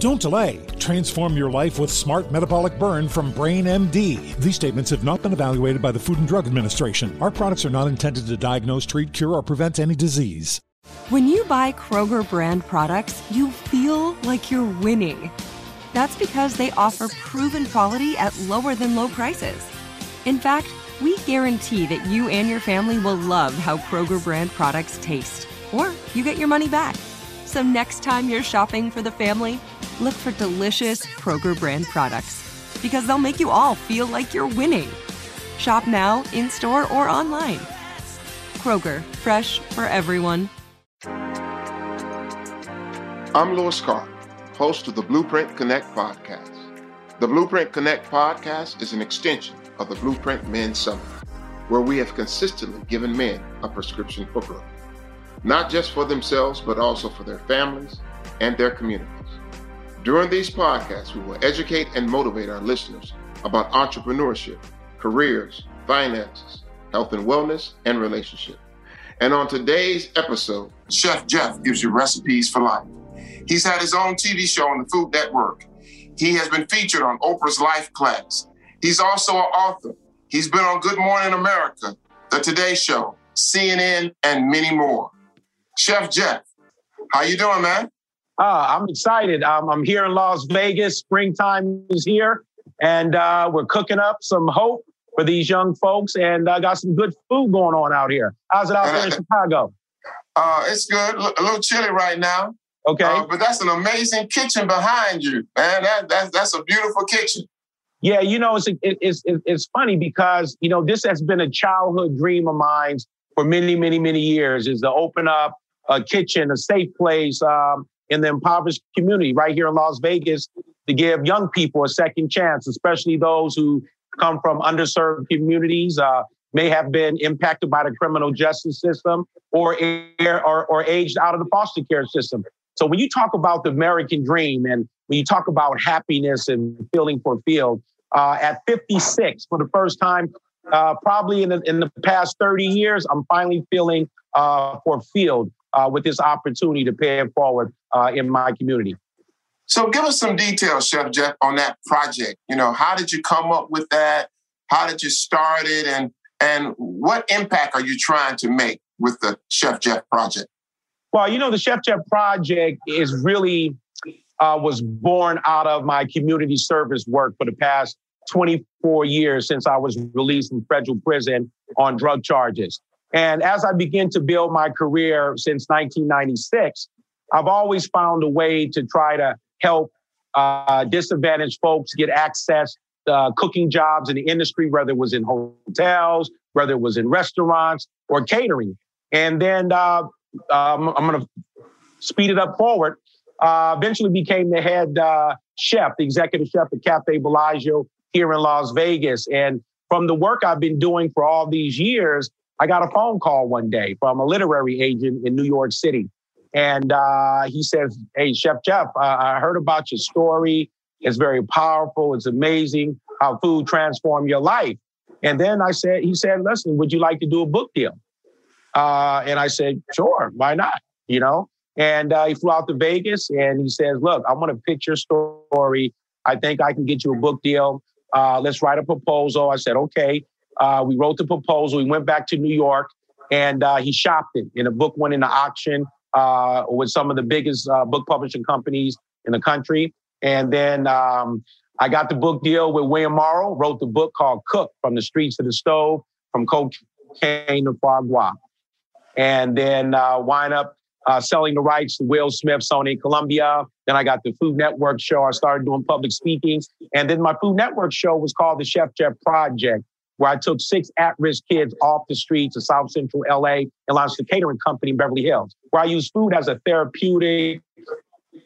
Don't delay. Transform your life with Smart Metabolic Burn from Brain MD. These statements have not been evaluated by the Food and Drug Administration. Our products are not intended to diagnose, treat, cure, or prevent any disease. When you buy Kroger brand products, you feel like you're winning. That's because they offer proven quality at lower than low prices. In fact, we guarantee that you and your family will love how Kroger brand products taste, or you get your money back. So next time you're shopping for the family, look for delicious Kroger brand products because they'll make you all feel like you're winning. Shop now, in store, or online. Kroger, fresh for everyone. I'm Louis Carr, host of the Blueprint Connect podcast. The Blueprint Connect podcast is an extension of the Blueprint Men Summit, where we have consistently given men a prescription for growth, not just for themselves, but also for their families and their communities. During these podcasts, we will educate and motivate our listeners about entrepreneurship, careers, finances, health and wellness, and relationship. And on today's episode, Chef Jeff gives you recipes for life. He's had his own TV show on the Food Network. He has been featured on Oprah's Life Class. He's also an author. He's been on Good Morning America, The Today Show, CNN, and many more. Chef Jeff, how you doing, man? Uh, I'm excited. Um, I'm here in Las Vegas. Springtime is here, and uh, we're cooking up some hope for these young folks, and I uh, got some good food going on out here. How's it out there in Chicago? Uh, it's good. A little chilly right now. Okay. Uh, but that's an amazing kitchen behind you, man. That, that that's a beautiful kitchen. Yeah, you know, it's, it's it's funny because you know this has been a childhood dream of mine for many, many, many years. Is to open up a kitchen, a safe place um, in the impoverished community right here in Las Vegas to give young people a second chance, especially those who come from underserved communities, uh, may have been impacted by the criminal justice system or, or, or aged out of the foster care system. So when you talk about the American dream and when you talk about happiness and feeling fulfilled, uh, at 56 for the first time, uh, probably in the, in the past 30 years, I'm finally feeling uh, fulfilled uh, with this opportunity to pay it forward uh, in my community. So give us some details, Chef Jeff, on that project. You know, how did you come up with that? How did you start it? And and what impact are you trying to make with the Chef Jeff project? Well, you know, the Chef Jeff project is really uh, was born out of my community service work for the past 24 years since I was released from federal prison on drug charges. And as I begin to build my career since 1996, I've always found a way to try to help uh, disadvantaged folks get access to uh, cooking jobs in the industry, whether it was in hotels, whether it was in restaurants or catering. And then uh, um, I'm going to speed it up forward. Uh, eventually became the head uh, chef, the executive chef at Cafe Bellagio here in Las Vegas. And from the work I've been doing for all these years, I got a phone call one day from a literary agent in New York City. And uh, he says, Hey, Chef Jeff, I heard about your story. It's very powerful. It's amazing how food transformed your life. And then I said, he said, listen, would you like to do a book deal? Uh, and I said, sure, why not? You know? And uh, he flew out to Vegas and he says, look, I want to pitch your story. I think I can get you a book deal. Uh, let's write a proposal. I said, okay. Uh, we wrote the proposal. We went back to New York and uh, he shopped it. And a book went into auction uh, with some of the biggest book publishing companies in the country. And then um, I got the book deal with William Morrow, wrote the book called Cooked From the Streets to the Stove, From Cocaine to Foie Gras. And then uh, wind up uh, selling the rights to Will Smith, Sony Columbia. Then I got the Food Network show. I started doing public speaking. And then my Food Network show was called the Chef Jeff Project, where I took six at risk kids off the streets of South Central LA and launched a catering company in Beverly Hills, where I use food as a therapeutic,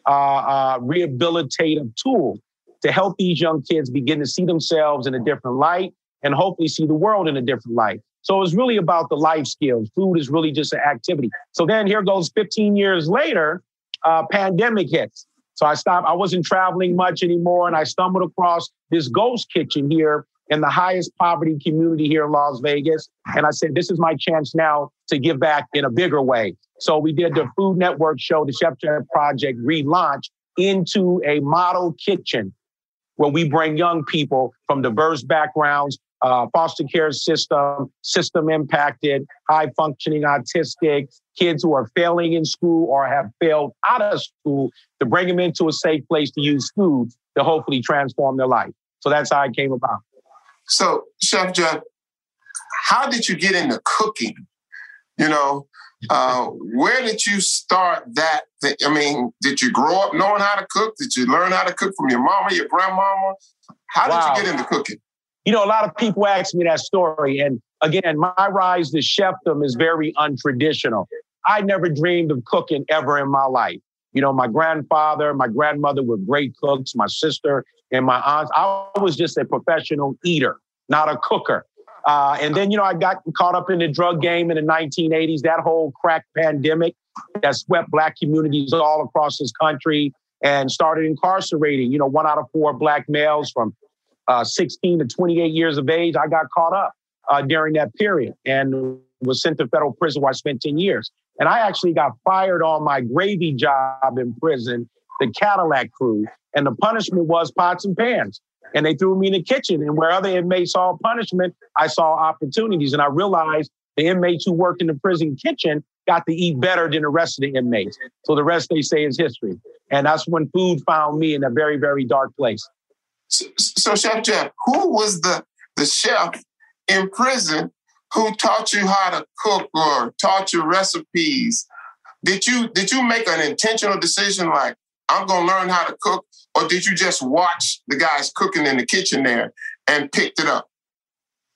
uh, uh, rehabilitative tool to help these young kids begin to see themselves in a different light and hopefully see the world in a different light. So it's really about the life skills. Food is really just an activity. So then here goes 15 years later, uh, pandemic hits. So I stopped. I wasn't traveling much anymore, and I stumbled across this ghost kitchen here in the highest poverty community here in Las Vegas. And I said, this is my chance now to give back in a bigger way. So we did the Food Network show, the Chef Jeff Project relaunch into a model kitchen where we bring young people from diverse backgrounds, uh, foster care system, system impacted, high functioning autistic, kids who are failing in school or have failed out of school to bring them into a safe place to use food to hopefully transform their life. So that's how it came about. So, Chef Jeff, how did you get into cooking? You know, uh, where did you start that? Thing? I mean, did you grow up knowing how to cook? Did you learn how to cook from your mama, your grandmama? How did wow. you get into cooking? You know, a lot of people ask me that story. And again, my rise to chefdom is very untraditional. I never dreamed of cooking ever in my life. You know, my grandfather, my grandmother were great cooks, my sister and my aunts. I was just a professional eater, not a cooker. Uh, and then, you know, I got caught up in the drug game in the 1980s, that whole crack pandemic that swept black communities all across this country and started incarcerating, you know, one out of four black males from uh, 16 to 28 years of age. I got caught up uh, during that period and was sent to federal prison where I spent 10 years. And I actually got fired on my gravy job in prison, the Cadillac crew. And the punishment was pots and pans and they threw me in the kitchen. And where other inmates saw punishment, I saw opportunities. And I realized the inmates who worked in the prison kitchen got to eat better than the rest of the inmates. So the rest they say is history. And that's when food found me in a very, very dark place. So, so Chef Jeff, who was the, the chef in prison who taught you how to cook or taught you recipes? Did you did you make an intentional decision like I'm gonna learn how to cook or did you just watch the guys cooking in the kitchen there and picked it up?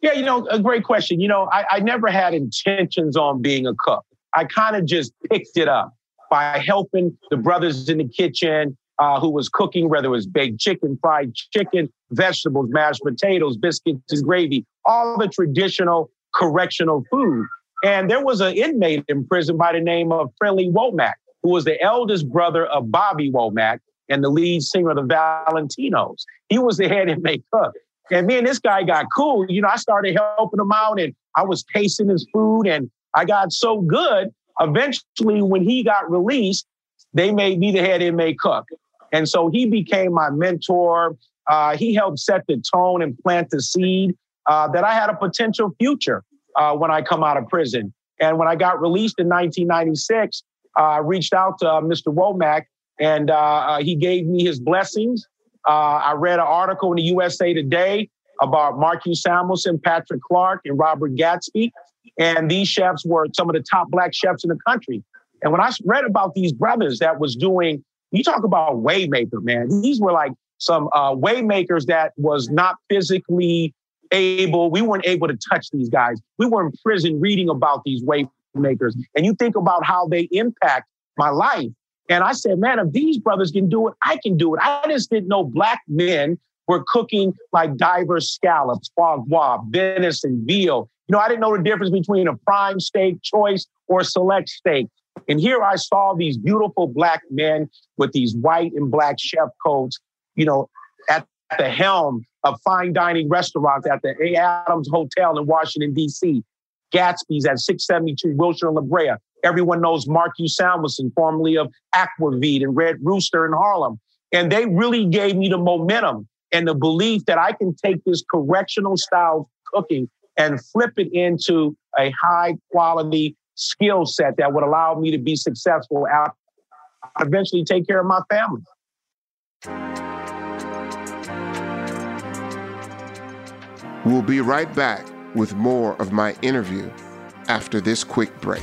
Yeah, you know, a great question. You know, I, I never had intentions on being a cook. I kind of just picked it up by helping the brothers in the kitchen uh, who was cooking, whether it was baked chicken, fried chicken, vegetables, mashed potatoes, biscuits and gravy, all the traditional correctional food. And there was an inmate in prison by the name of Friendly Womack, who was the eldest brother of Bobby Womack, and the lead singer of the Valentinos. He was the head inmate cook. And me and this guy got cool. You know, I started helping him out and I was tasting his food and I got so good. Eventually, when he got released, they made me the head inmate cook. And so he became my mentor. Uh, he helped set the tone and plant the seed uh, that I had a potential future uh, when I come out of prison. And when I got released in 1996, uh, I reached out to uh, Mr. Womack and uh, uh, he gave me his blessings. Uh, I read an article in the USA Today about Marcus Samuelsson, Patrick Clark, and Robert Gadsby. And these chefs were some of the top black chefs in the country. And when I read about these brothers that was doing, you talk about waymaker, man. These were like some uh, waymakers that was not physically able. We weren't able to touch these guys. We were in prison reading about these waymakers. And you think about how they impact my life. And I said, man, if these brothers can do it, I can do it. I just didn't know black men were cooking like diver scallops, foie gras, venison, veal. You know, I didn't know the difference between a prime steak, choice, or select steak. And here I saw these beautiful black men with these white and black chef coats, you know, at the helm of fine dining restaurants at the Hay-Adams Hotel in Washington, D.C., Gadsby's at 672 Wilshire and La Brea. Everyone knows Marcus Samuelsson, formerly of Aquavit and Red Rooster in Harlem. And they really gave me the momentum and the belief that I can take this correctional style cooking and flip it into a high quality skill set that would allow me to be successful out eventually take care of my family. We'll be right back with more of my interview after this quick break.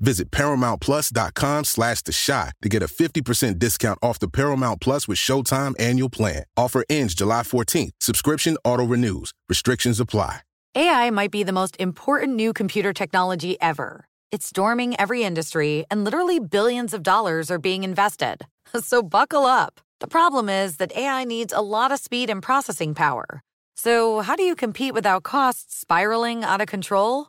Visit ParamountPlus.com slash The Chi to get a 50% discount off the Paramount Plus with Showtime annual plan. Offer ends July 14th. Subscription auto-renews. Restrictions apply. AI might be the most important new computer technology ever. It's storming every industry, and literally billions of dollars are being invested. So buckle up. The problem is that AI needs a lot of speed and processing power. So how do you compete without costs spiraling out of control?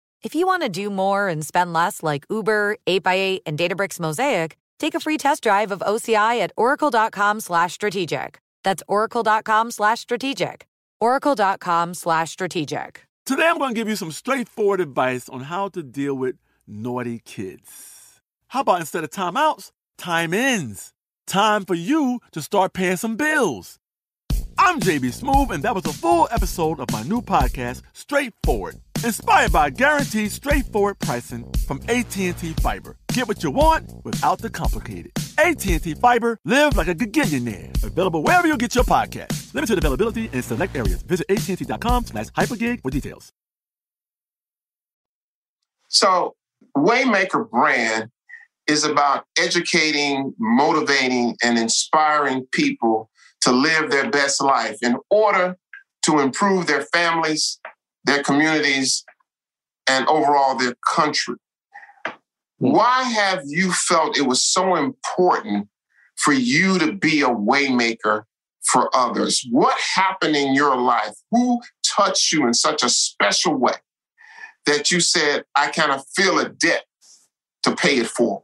If you want to do more and spend less like Uber, 8x8, and Databricks Mosaic, take a free test drive of OCI at oracle.com slash strategic. That's oracle.com slash strategic. oracle.com slash strategic. Today I'm going to give you some straightforward advice on how to deal with naughty kids. How about instead of timeouts, time ins? Time for you to start paying some bills. I'm JB Smoove, and that was a full episode of my new podcast, Straightforward, inspired by guaranteed straightforward pricing from AT&T Fiber. Get what you want without the complicated. AT&T Fiber, live like a gigillionaire. Available wherever you get your podcast. Limited availability in select areas. Visit AT&T.com slash hypergig for details. So, Waymaker brand is about educating, motivating, and inspiring people to live their best life in order to improve their families, their communities, and overall their country. Hmm. Why have you felt it was so important for you to be a waymaker for others? What happened in your life? Who touched you in such a special way that you said, I kind of feel a debt to pay it for?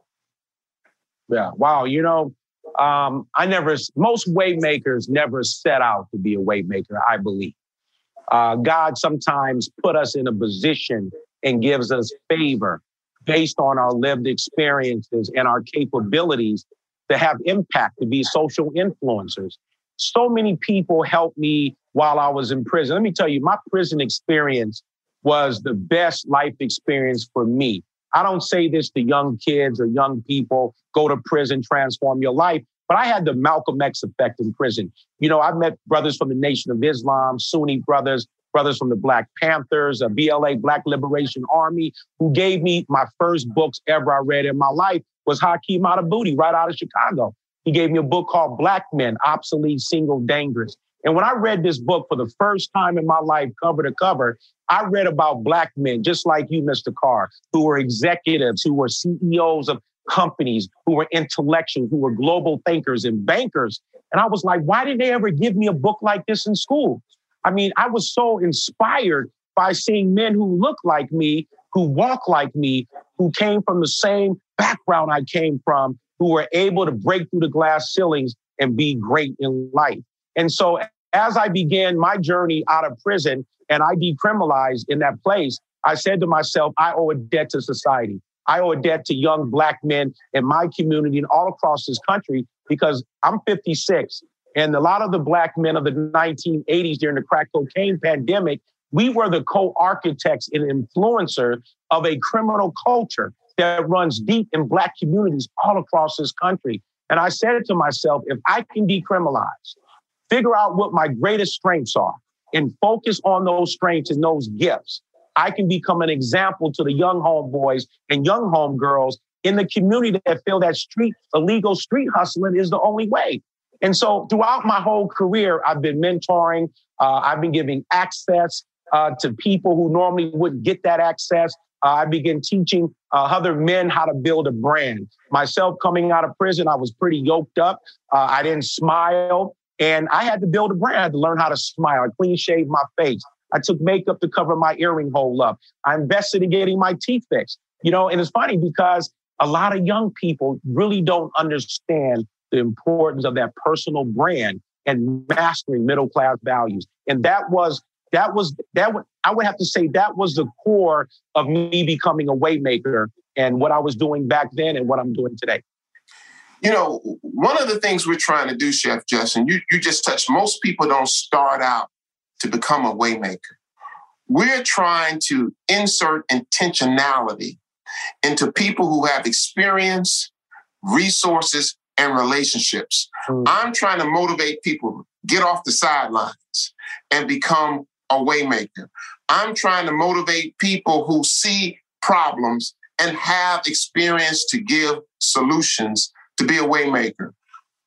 Yeah. Wow. You know, um, I never, most waymakers never set out to be a waymaker, I believe. Uh, God sometimes put us in a position and gives us favor based on our lived experiences and our capabilities to have impact, to be social influencers. So many people helped me while I was in prison. Let me tell you, my prison experience was the best life experience for me. I don't say this to young kids or young people go to prison, transform your life. But I had the Malcolm X effect in prison. You know, I met brothers from the Nation of Islam, Sunni brothers, brothers from the Black Panthers, a BLA, Black Liberation Army, who gave me my first books ever I read in my life was Haki Madhubuti, right out of Chicago. He gave me a book called Black Men, Obsolete, Single, Dangerous. And when I read this book for the first time in my life, cover to cover, I read about Black men, just like you, Mr. Carr, who were executives, who were CEOs of companies, who were intellectuals, who were global thinkers and bankers. And I was like, why did they ever give me a book like this in school? I mean, I was so inspired by seeing men who look like me, who walk like me, who came from the same background I came from, who were able to break through the glass ceilings and be great in life. And so as I began my journey out of prison and I decriminalized in that place, I said to myself, I owe a debt to society. I owe a debt to young black men in my community and all across this country because I'm 56. And a lot of the black men of the 1980s during the crack cocaine pandemic, we were the co architects and influencer of a criminal culture that runs deep in Black communities all across this country. And I said to myself, if I can decriminalize, figure out what my greatest strengths are, and focus on those strengths and those gifts, I can become an example to the young homeboys and young homegirls in the community that feel that street illegal street hustling is the only way. And so throughout my whole career, I've been mentoring, uh, I've been giving access uh, to people who normally wouldn't get that access. Uh, I began teaching uh, other men how to build a brand. Myself coming out of prison, I was pretty yoked up. Uh, I didn't smile, and I had to build a brand. I had to learn how to smile. I clean shaved my face. I took makeup to cover my earring hole up. I invested in getting my teeth fixed. You know, and it's funny because a lot of young people really don't understand the importance of that personal brand and mastering middle class values. And that was that was that would I would have to say that was the core of me becoming a waymaker and what I was doing back then and what I'm doing today. You know, one of the things we're trying to do, Chef Justin, you, you just touched, most people don't start out to become a waymaker. We're trying to insert intentionality into people who have experience, resources, and relationships. Mm. I'm trying to motivate people get off the sidelines and become a waymaker. I'm trying to motivate people who see problems and have experience to give solutions to be a waymaker.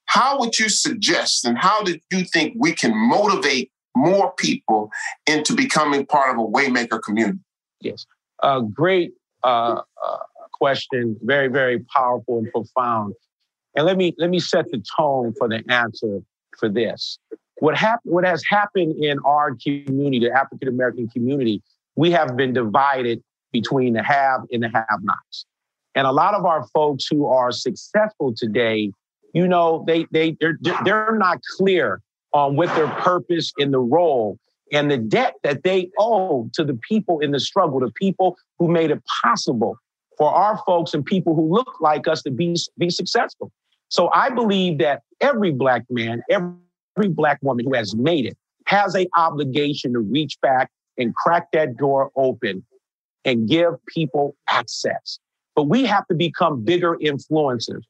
How would you suggest and how did you think we can motivate more people into becoming part of a waymaker community? Yes, a great uh, uh, question, very, very powerful and profound. And let me let me set the tone for the answer for this. What happened? What has happened in our community, the African American community, we have been divided between the have and the have-nots. And a lot of our folks who are successful today, you know, they they they're they're not clear on what their purpose in the role and the debt that they owe to the people in the struggle, the people who made it possible for our folks and people who look like us to be, be successful. So I believe that every black man, every black woman who has made it has a obligation to reach back and crack that door open and give people access. But we have to become bigger influencers.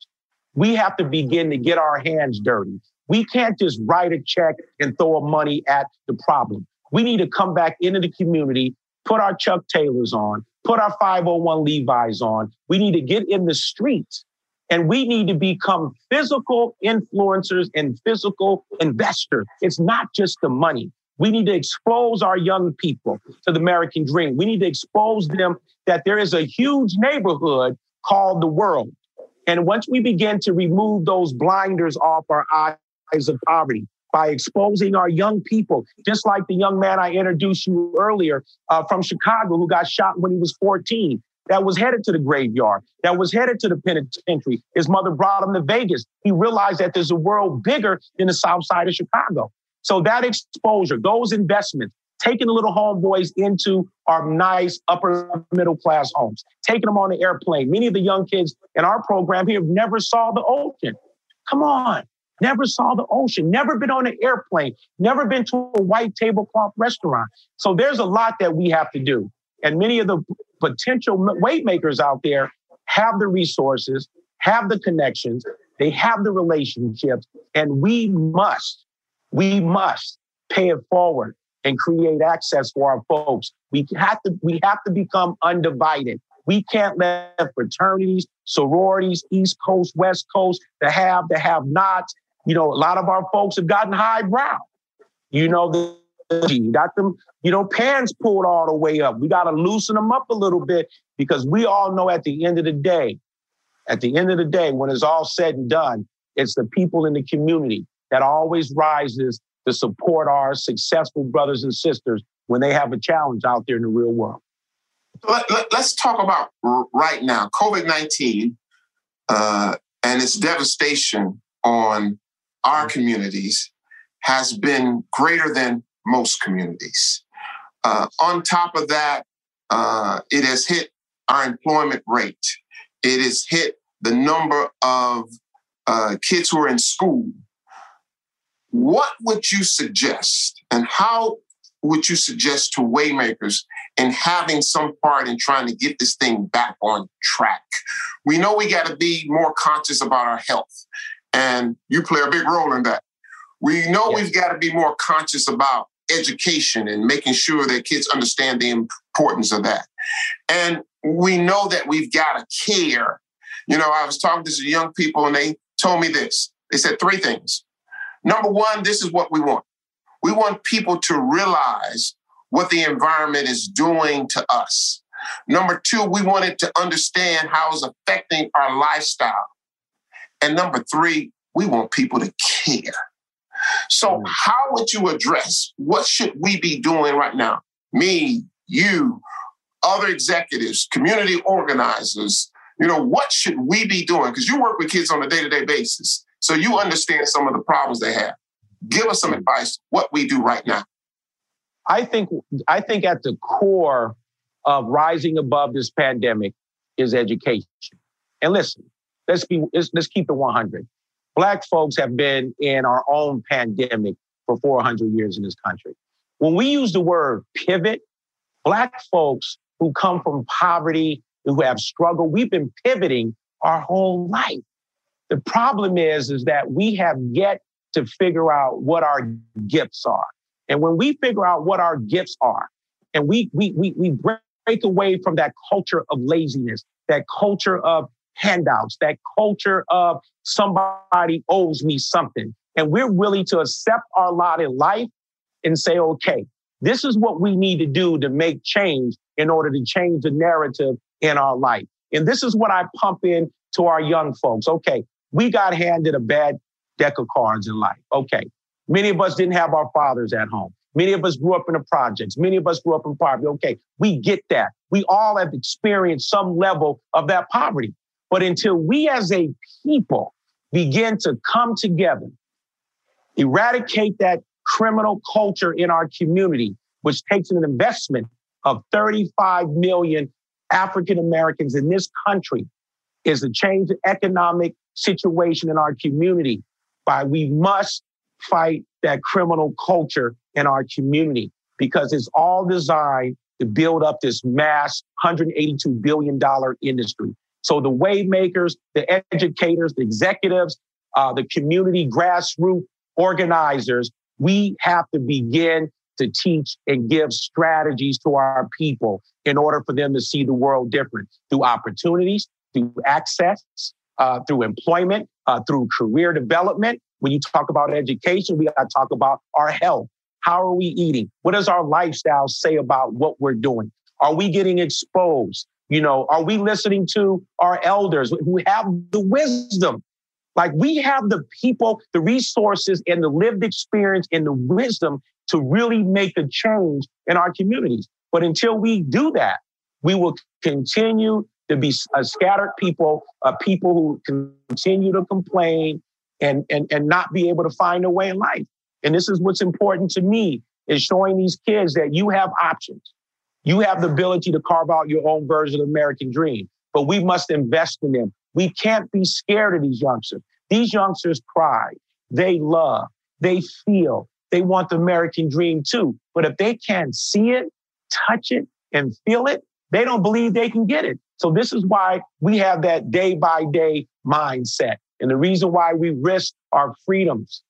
We have to begin to get our hands dirty. We can't just write a check and throw money at the problem. We need to come back into the community, put our Chuck Taylors on, put our 501 Levi's on. We need to get in the streets and we need to become physical influencers and physical investors. It's not just the money. We need to expose our young people to the American dream. We need to expose them that there is a huge neighborhood called the world. And once we begin to remove those blinders off our eyes of poverty by exposing our young people, just like the young man I introduced you earlier uh, from Chicago who got shot when he was 14, that was headed to the graveyard, that was headed to the penitentiary. His mother brought him to Vegas. He realized that there's a world bigger than the south side of Chicago. So that exposure, those investments, taking the little homeboys into our nice upper middle class homes, taking them on the airplane. Many of the young kids in our program here have never saw the ocean. Come on. Never saw the ocean, never been on an airplane, never been to a white tablecloth restaurant. So there's a lot that we have to do. And many of the potential waymakers out there have the resources, have the connections, they have the relationships, and we must, we must pay it forward and create access for our folks. We have to, we have to become undivided. We can't let fraternities, sororities, East Coast, West Coast, the have, the have nots. You know, a lot of our folks have gotten highbrow. You know, the got them, you know, pants pulled all the way up. We got to loosen them up a little bit because we all know at the end of the day, at the end of the day, when it's all said and done, it's the people in the community that always rises to support our successful brothers and sisters when they have a challenge out there in the real world. Let, us let, talk about right now COVID 19 uh, and its devastation on our communities has been greater than most communities. Uh, on top of that, uh, it has hit our employment rate. It has hit the number of uh, kids who are in school. What would you suggest, and how would you suggest to waymakers in having some part in trying to get this thing back on track? We know we got to be more conscious about our health, and you play a big role in that. We know yes. we've got to be more conscious about education and making sure that kids understand the importance of that. And we know that we've got to care. You know, I was talking to some young people and they told me this. They said three things. Number one, this is what we want. We want people to realize what the environment is doing to us. Number two, we wanted to understand how it's affecting our lifestyle. And number three, we want people to care. So, mm. how would you address what should we be doing right now? Me, you, other executives, community organizers, you know, what should we be doing? Because you work with kids on a day to day basis. So you understand some of the problems they have. Give us some mm-hmm. advice what we do right now. I think I think at the core of rising above this pandemic is education. And listen, let's be let's, let's keep it 100. Black folks have been in our own pandemic for 400 years in this country. When we use the word pivot, Black folks who come from poverty, who have struggled, we've been pivoting our whole life. The problem is, is that we have yet to figure out what our gifts are. And when we figure out what our gifts are, and we we we, we break away from that culture of laziness, that culture of handouts, that culture of somebody owes me something. And we're willing to accept our lot in life and say, okay, this is what we need to do to make change in order to change the narrative in our life. And this is what I pump in to our young folks. Okay, we got handed a bad deck of cards in life. Okay, many of us didn't have our fathers at home. Many of us grew up in the projects. Many of us grew up in poverty. Okay, we get that. We all have experienced some level of that poverty. But until we as a people begin to come together, eradicate that criminal culture in our community, which takes an investment of 35 million African Americans in this country, is to change the economic situation in our community. By we must fight that criminal culture in our community because it's all designed to build up this mass $182 billion industry. So the waymakers, the educators, the executives, uh, the community grassroots organizers, we have to begin to teach and give strategies to our people in order for them to see the world different through opportunities, through access, uh, through employment, uh, through career development. When you talk about education, we got to talk about our health. How are we eating? What does our lifestyle say about what we're doing? Are we getting exposed? You know, are we listening to our elders who have the wisdom? Like we have the people, the resources, and the lived experience and the wisdom to really make a change in our communities. But until we do that, we will continue to be a scattered people, uh, people who continue to complain and, and, and not be able to find a way in life. And this is what's important to me is showing these kids that you have options. You have the ability to carve out your own version of American dream, but we must invest in them. We can't be scared of these youngsters. These youngsters cry, they love, they feel, they want the American dream too. But if they can't see it, touch it, and feel it, they don't believe they can get it. So this is why we have that day by day mindset. And the reason why we risk our freedoms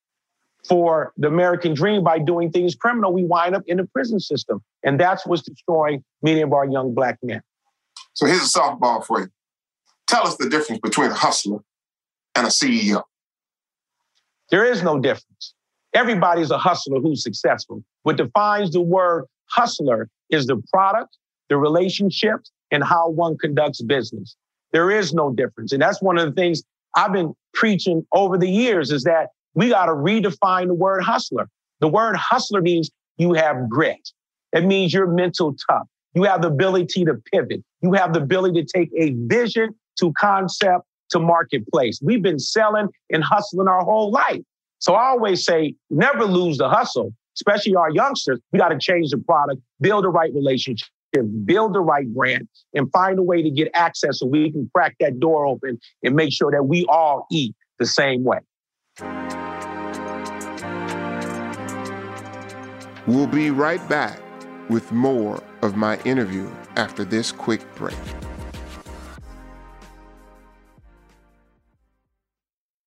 for the American dream by doing things criminal, we wind up in the prison system. And that's what's destroying many of our young black men. So here's a softball for you. Tell us the difference between a hustler and a CEO. There is no difference. Everybody's a hustler who's successful. What defines the word hustler is the product, the relationships, and how one conducts business. There is no difference. And that's one of the things I've been preaching over the years is that we got to redefine the word hustler. The word hustler means you have grit. It means you're mental tough. You have the ability to pivot. You have the ability to take a vision to concept to marketplace. We've been selling and hustling our whole life. So I always say, never lose the hustle, especially our youngsters. We got to change the product, build the right relationship, build the right brand, and find a way to get access so we can crack that door open and make sure that we all eat the same way. We'll be right back with more of my interview after this quick break.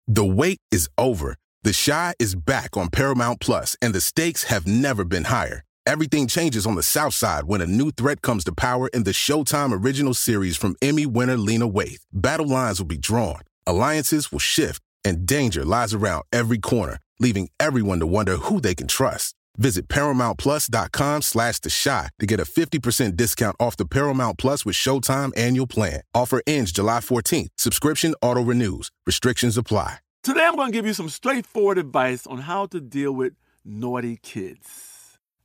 The wait is over. The Chi is back on Paramount Plus, and the stakes have never been higher. Everything changes on the South Side when a new threat comes to power in the Showtime original series from Emmy winner Lena Waithe. Battle lines will be drawn, alliances will shift, and danger lies around every corner, leaving everyone to wonder who they can trust. Visit ParamountPlus.com slash The Chi to get a 50% discount off the Paramount Plus with Showtime annual plan. Offer ends July 14th. Subscription auto-renews. Restrictions apply. Today I'm going to give you some straightforward advice on how to deal with naughty kids.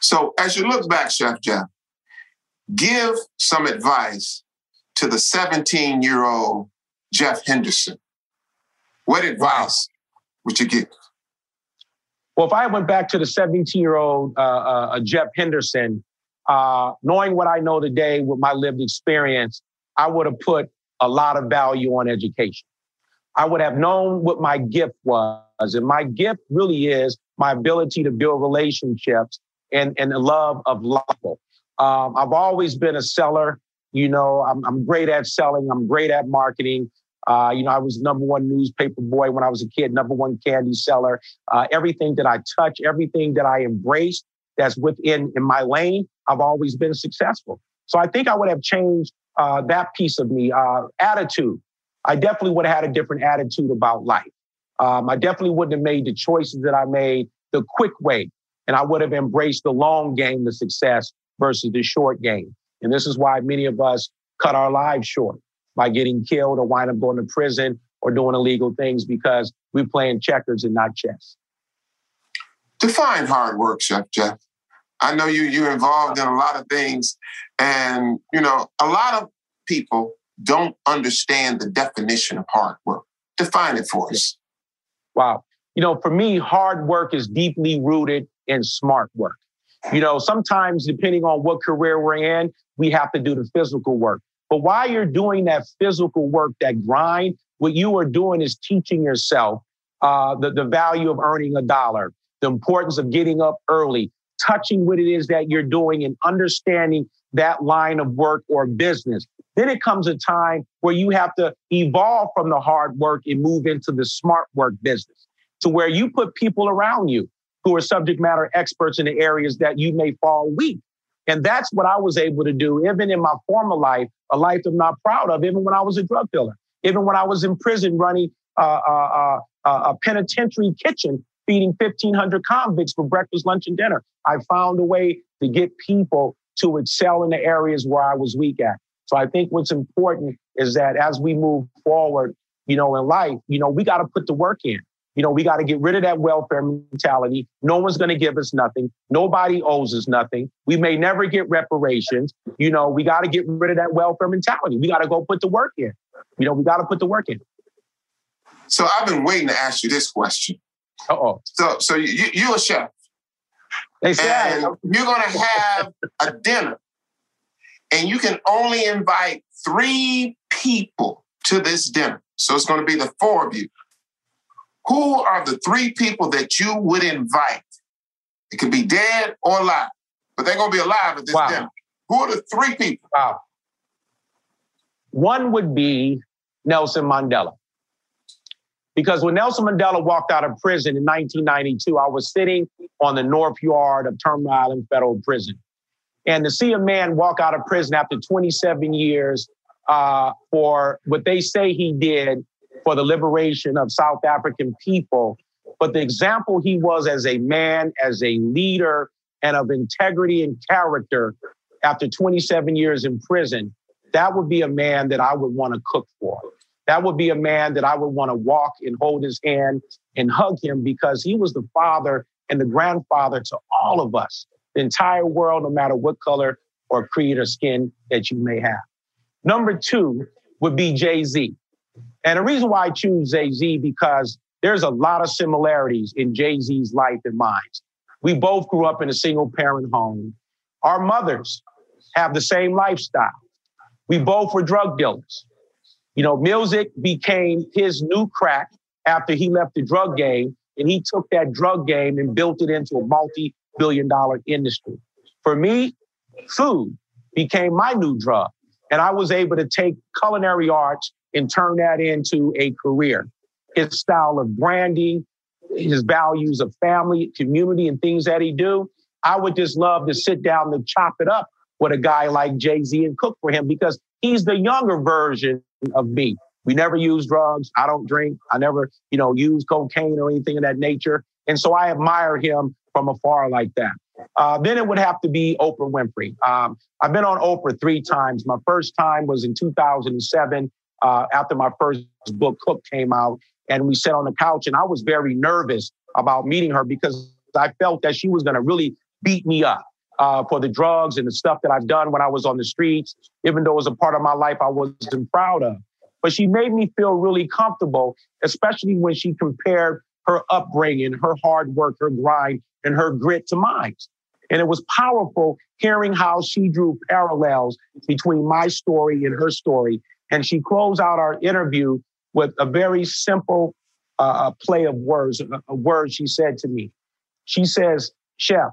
So, as you look back, Chef Jeff, give some advice to the 17 year old Jeff Henderson. What advice would you give? Well, if I went back to the 17 year old uh, uh, Jeff Henderson, uh, knowing what I know today with my lived experience, I would have put a lot of value on education. I would have known what my gift was. And my gift really is my ability to build relationships and, and the love of life. Um, I've always been a seller. You know, I'm, I'm great at selling. I'm great at marketing. Uh, you know, I was number one newspaper boy when I was a kid, number one candy seller. Uh, everything that I touch, everything that I embrace that's within in my lane, I've always been successful. So I think I would have changed uh, that piece of me. Uh, attitude. I definitely would have had a different attitude about life. Um, I definitely wouldn't have made the choices that I made the quick way. And I would have embraced the long game to success versus the short game. And this is why many of us cut our lives short by getting killed or wind up going to prison or doing illegal things because we're playing checkers and not chess. Define hard work, Chef Jeff. I know you you're involved in a lot of things, and you know a lot of people don't understand the definition of hard work. Define it for us. Wow. You know, for me, hard work is deeply rooted in smart work. You know, sometimes depending on what career we're in, we have to do the physical work. But while you're doing that physical work, that grind, what you are doing is teaching yourself uh, the, the value of earning a dollar, the importance of getting up early, touching what it is that you're doing and understanding that line of work or business. Then it comes a time where you have to evolve from the hard work and move into the smart work business to where you put people around you who are subject matter experts in the areas that you may fall weak. And that's what I was able to do, even in my former life, a life I'm not proud of, even when I was a drug dealer, even when I was in prison running uh, uh, uh, a penitentiary kitchen feeding 1,500 convicts for breakfast, lunch, and dinner. I found a way to get people to excel in the areas where I was weak at. So I think what's important is that as we move forward, you know, in life, you know, we got to put the work in. You know, we got to get rid of that welfare mentality. No one's going to give us nothing. Nobody owes us nothing. We may never get reparations. You know, we got to get rid of that welfare mentality. We got to go put the work in. You know, we got to put the work in. So I've been waiting to ask you this question. oh. So, so you, you're a chef. They said and you're going to have a dinner. and you can only invite three people to this dinner. So it's going to be the four of you. Who are the three people that you would invite? It could be dead or alive, but they're going to be alive at this wow. dinner. Who are the three people? Wow. One would be Nelson Mandela. Because when Nelson Mandela walked out of prison in 1992, I was sitting on the North Yard of Terminal Island Federal Prison. And to see a man walk out of prison after 27 years uh, for what they say he did for the liberation of South African people, but the example he was as a man, as a leader, and of integrity and character after 27 years in prison, that would be a man that I would want to cook for. That would be a man that I would want to walk and hold his hand and hug him because he was the father and the grandfather to all of us, the entire world, no matter what color or creed or skin that you may have. Number two would be Jay Z. And the reason why I choose Jay Z because there's a lot of similarities in Jay Z's life and mine. We both grew up in a single parent home. Our mothers have the same lifestyle. We both were drug dealers. You know, music became his new crack after he left the drug game, and he took that drug game and built it into a multi billion dollar industry. For me, food became my new drug. And I was able to take culinary arts and turn that into a career. His style of branding, his values of family, community, and things that he do. I would just love to sit down and chop it up with a guy like Jay Z and cook for him because he's the younger version of me. We never use drugs. I don't drink. I never, you know, use cocaine or anything of that nature. And so I admire him from afar like that. Uh, then it would have to be Oprah Winfrey. Um, I've been on Oprah three times. My first time was in 2007 uh, after my first book, Cook, came out. And we sat on the couch, and I was very nervous about meeting her because I felt that she was going to really beat me up uh, for the drugs and the stuff that I've done when I was on the streets, even though it was a part of my life I wasn't proud of. But she made me feel really comfortable, especially when she compared her upbringing, her hard work, her grind, and her grit to mine. And it was powerful hearing how she drew parallels between my story and her story. And she closed out our interview with a very simple uh, uh play of words, uh, uh, a, a word she said to me. She says, Chef,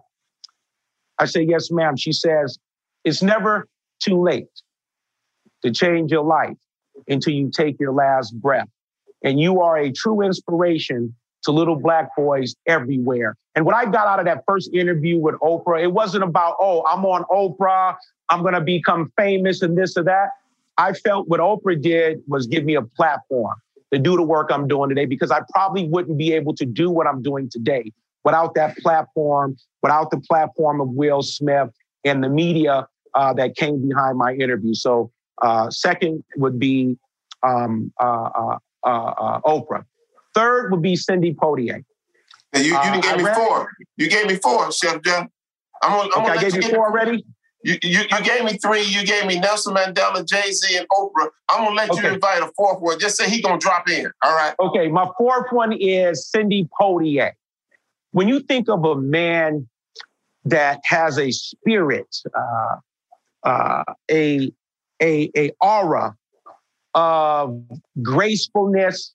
I say, Yes, ma'am. She says, It's never too late to change your life until you take your last breath. And you are a true inspiration to little black boys everywhere. And what I got out of that first interview with Oprah, it wasn't about, oh, I'm on Oprah, I'm going to become famous and this or that. I felt what Oprah did was give me a platform to do the work I'm doing today because I probably wouldn't be able to do what I'm doing today without that platform, without the platform of Will Smith and the media uh, that came behind my interview. So, uh, second would be um, uh, uh, uh, uh Oprah. Third would be Sidney Poitier. you, you gave me ran, four. You gave me four, Chef John. I'm gonna, I'm okay, I gave you four already. You, you, you gave me three. You gave me Nelson Mandela, Jay Z, and Oprah. I'm gonna let okay. you invite a fourth one. Just say he gonna drop in. All right. Okay. My fourth one is Sidney Poitier when you think of a man that has a spirit, uh, uh, a, a, a aura of gracefulness,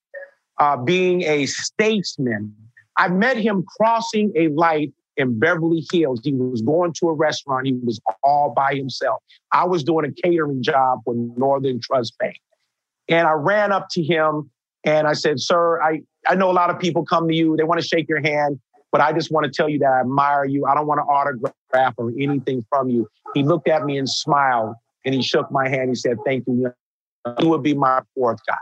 uh, being a statesman. I met him crossing a light in Beverly Hills. He was going to a restaurant. He was all by himself. I was doing a catering job for Northern Trust Bank. And I ran up to him and I said, Sir, I, I know a lot of people come to you, they want to shake your hand. But I just want to tell you that I admire you. I don't want to autograph or anything from you. He looked at me and smiled and he shook my hand. He said, Thank you. You would be my fourth guy.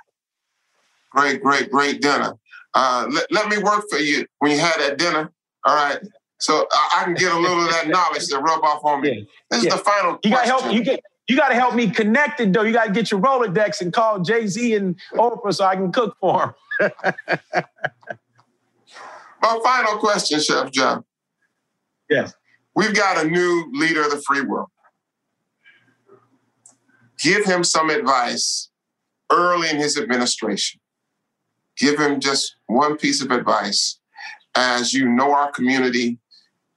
Great, great, great dinner. Uh, let, let me work for you when you had that dinner. All right. So I, I can get a little of that knowledge to rub off on me. Yeah. This yeah. is the final you gotta help you get you gotta help me connect it though. You gotta get your Rolodex and call Jay-Z and Oprah so I can cook for him. My final question, Chef John. Yes. We've got a new leader of the free world. Give him some advice early in his administration. Give him just one piece of advice as you know our community,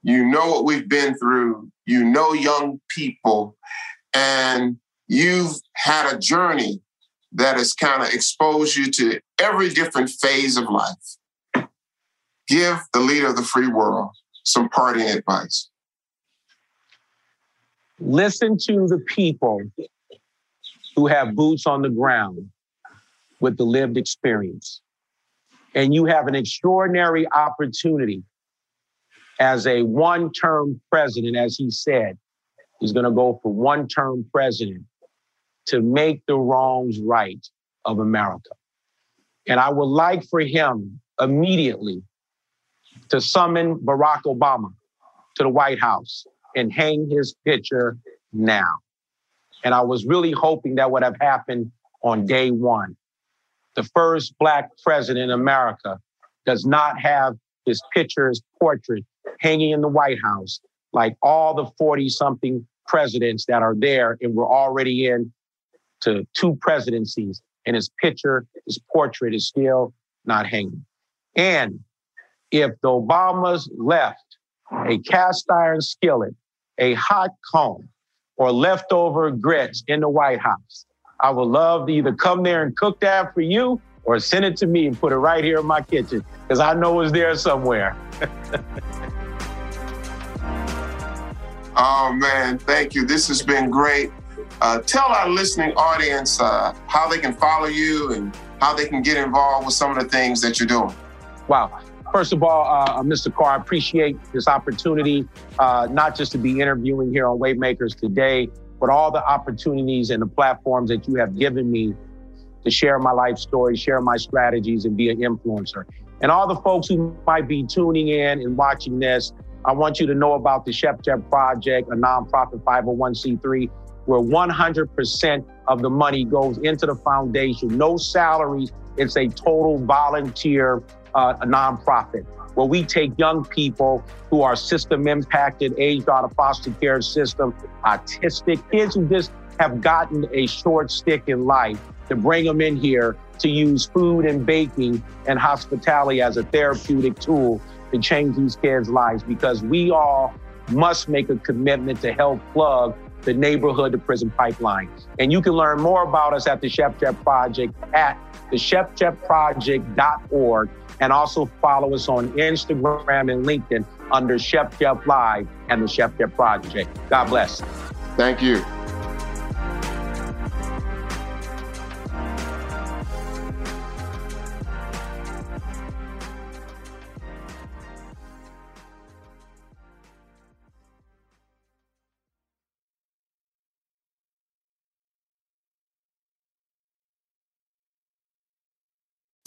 you know what we've been through, you know young people, and you've had a journey that has kind of exposed you to every different phase of life. Give the leader of the free world some parting advice. Listen to the people who have boots on the ground with the lived experience. And you have an extraordinary opportunity as a one term president, as he said, he's going to go for one term president to make the wrongs right of America. And I would like for him immediately to summon Barack Obama to the White House and hang his picture now. And I was really hoping that would have happened on day one. The first Black president in America does not have his picture, his portrait hanging in the White House like all the 40 something presidents that are there and we're already in to two presidencies and his picture, his portrait is still not hanging. And if the Obamas left a cast iron skillet, a hot comb, or leftover grits in the White House, I would love to either come there and cook that for you or send it to me and put it right here in my kitchen because I know it's there somewhere. oh, man. Thank you. This has been great. Uh, tell our listening audience uh, how they can follow you and how they can get involved with some of the things that you're doing. Wow. First of all, uh, Mr. Carr, I appreciate this opportunity, uh, not just to be interviewing here on Waymakers today, but all the opportunities and the platforms that you have given me to share my life story, share my strategies, and be an influencer. And all the folks who might be tuning in and watching this, I want you to know about the Chef Jeff Project, a nonprofit 501c3 where 100% of the money goes into the foundation, no salaries. It's a total volunteer uh, nonprofit where we take young people who are system impacted, aged out of foster care system, autistic kids who just have gotten a short stick in life to bring them in here to use food and baking and hospitality as a therapeutic tool to change these kids' lives because we all must make a commitment to help plug the neighborhood to prison pipeline. And you can learn more about us at the Chef Jeff Project at thechefjeffproject.org and also follow us on Instagram and LinkedIn under Chef Jeff Live and the Chef Jeff Project. God bless. Thank you.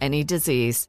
any disease.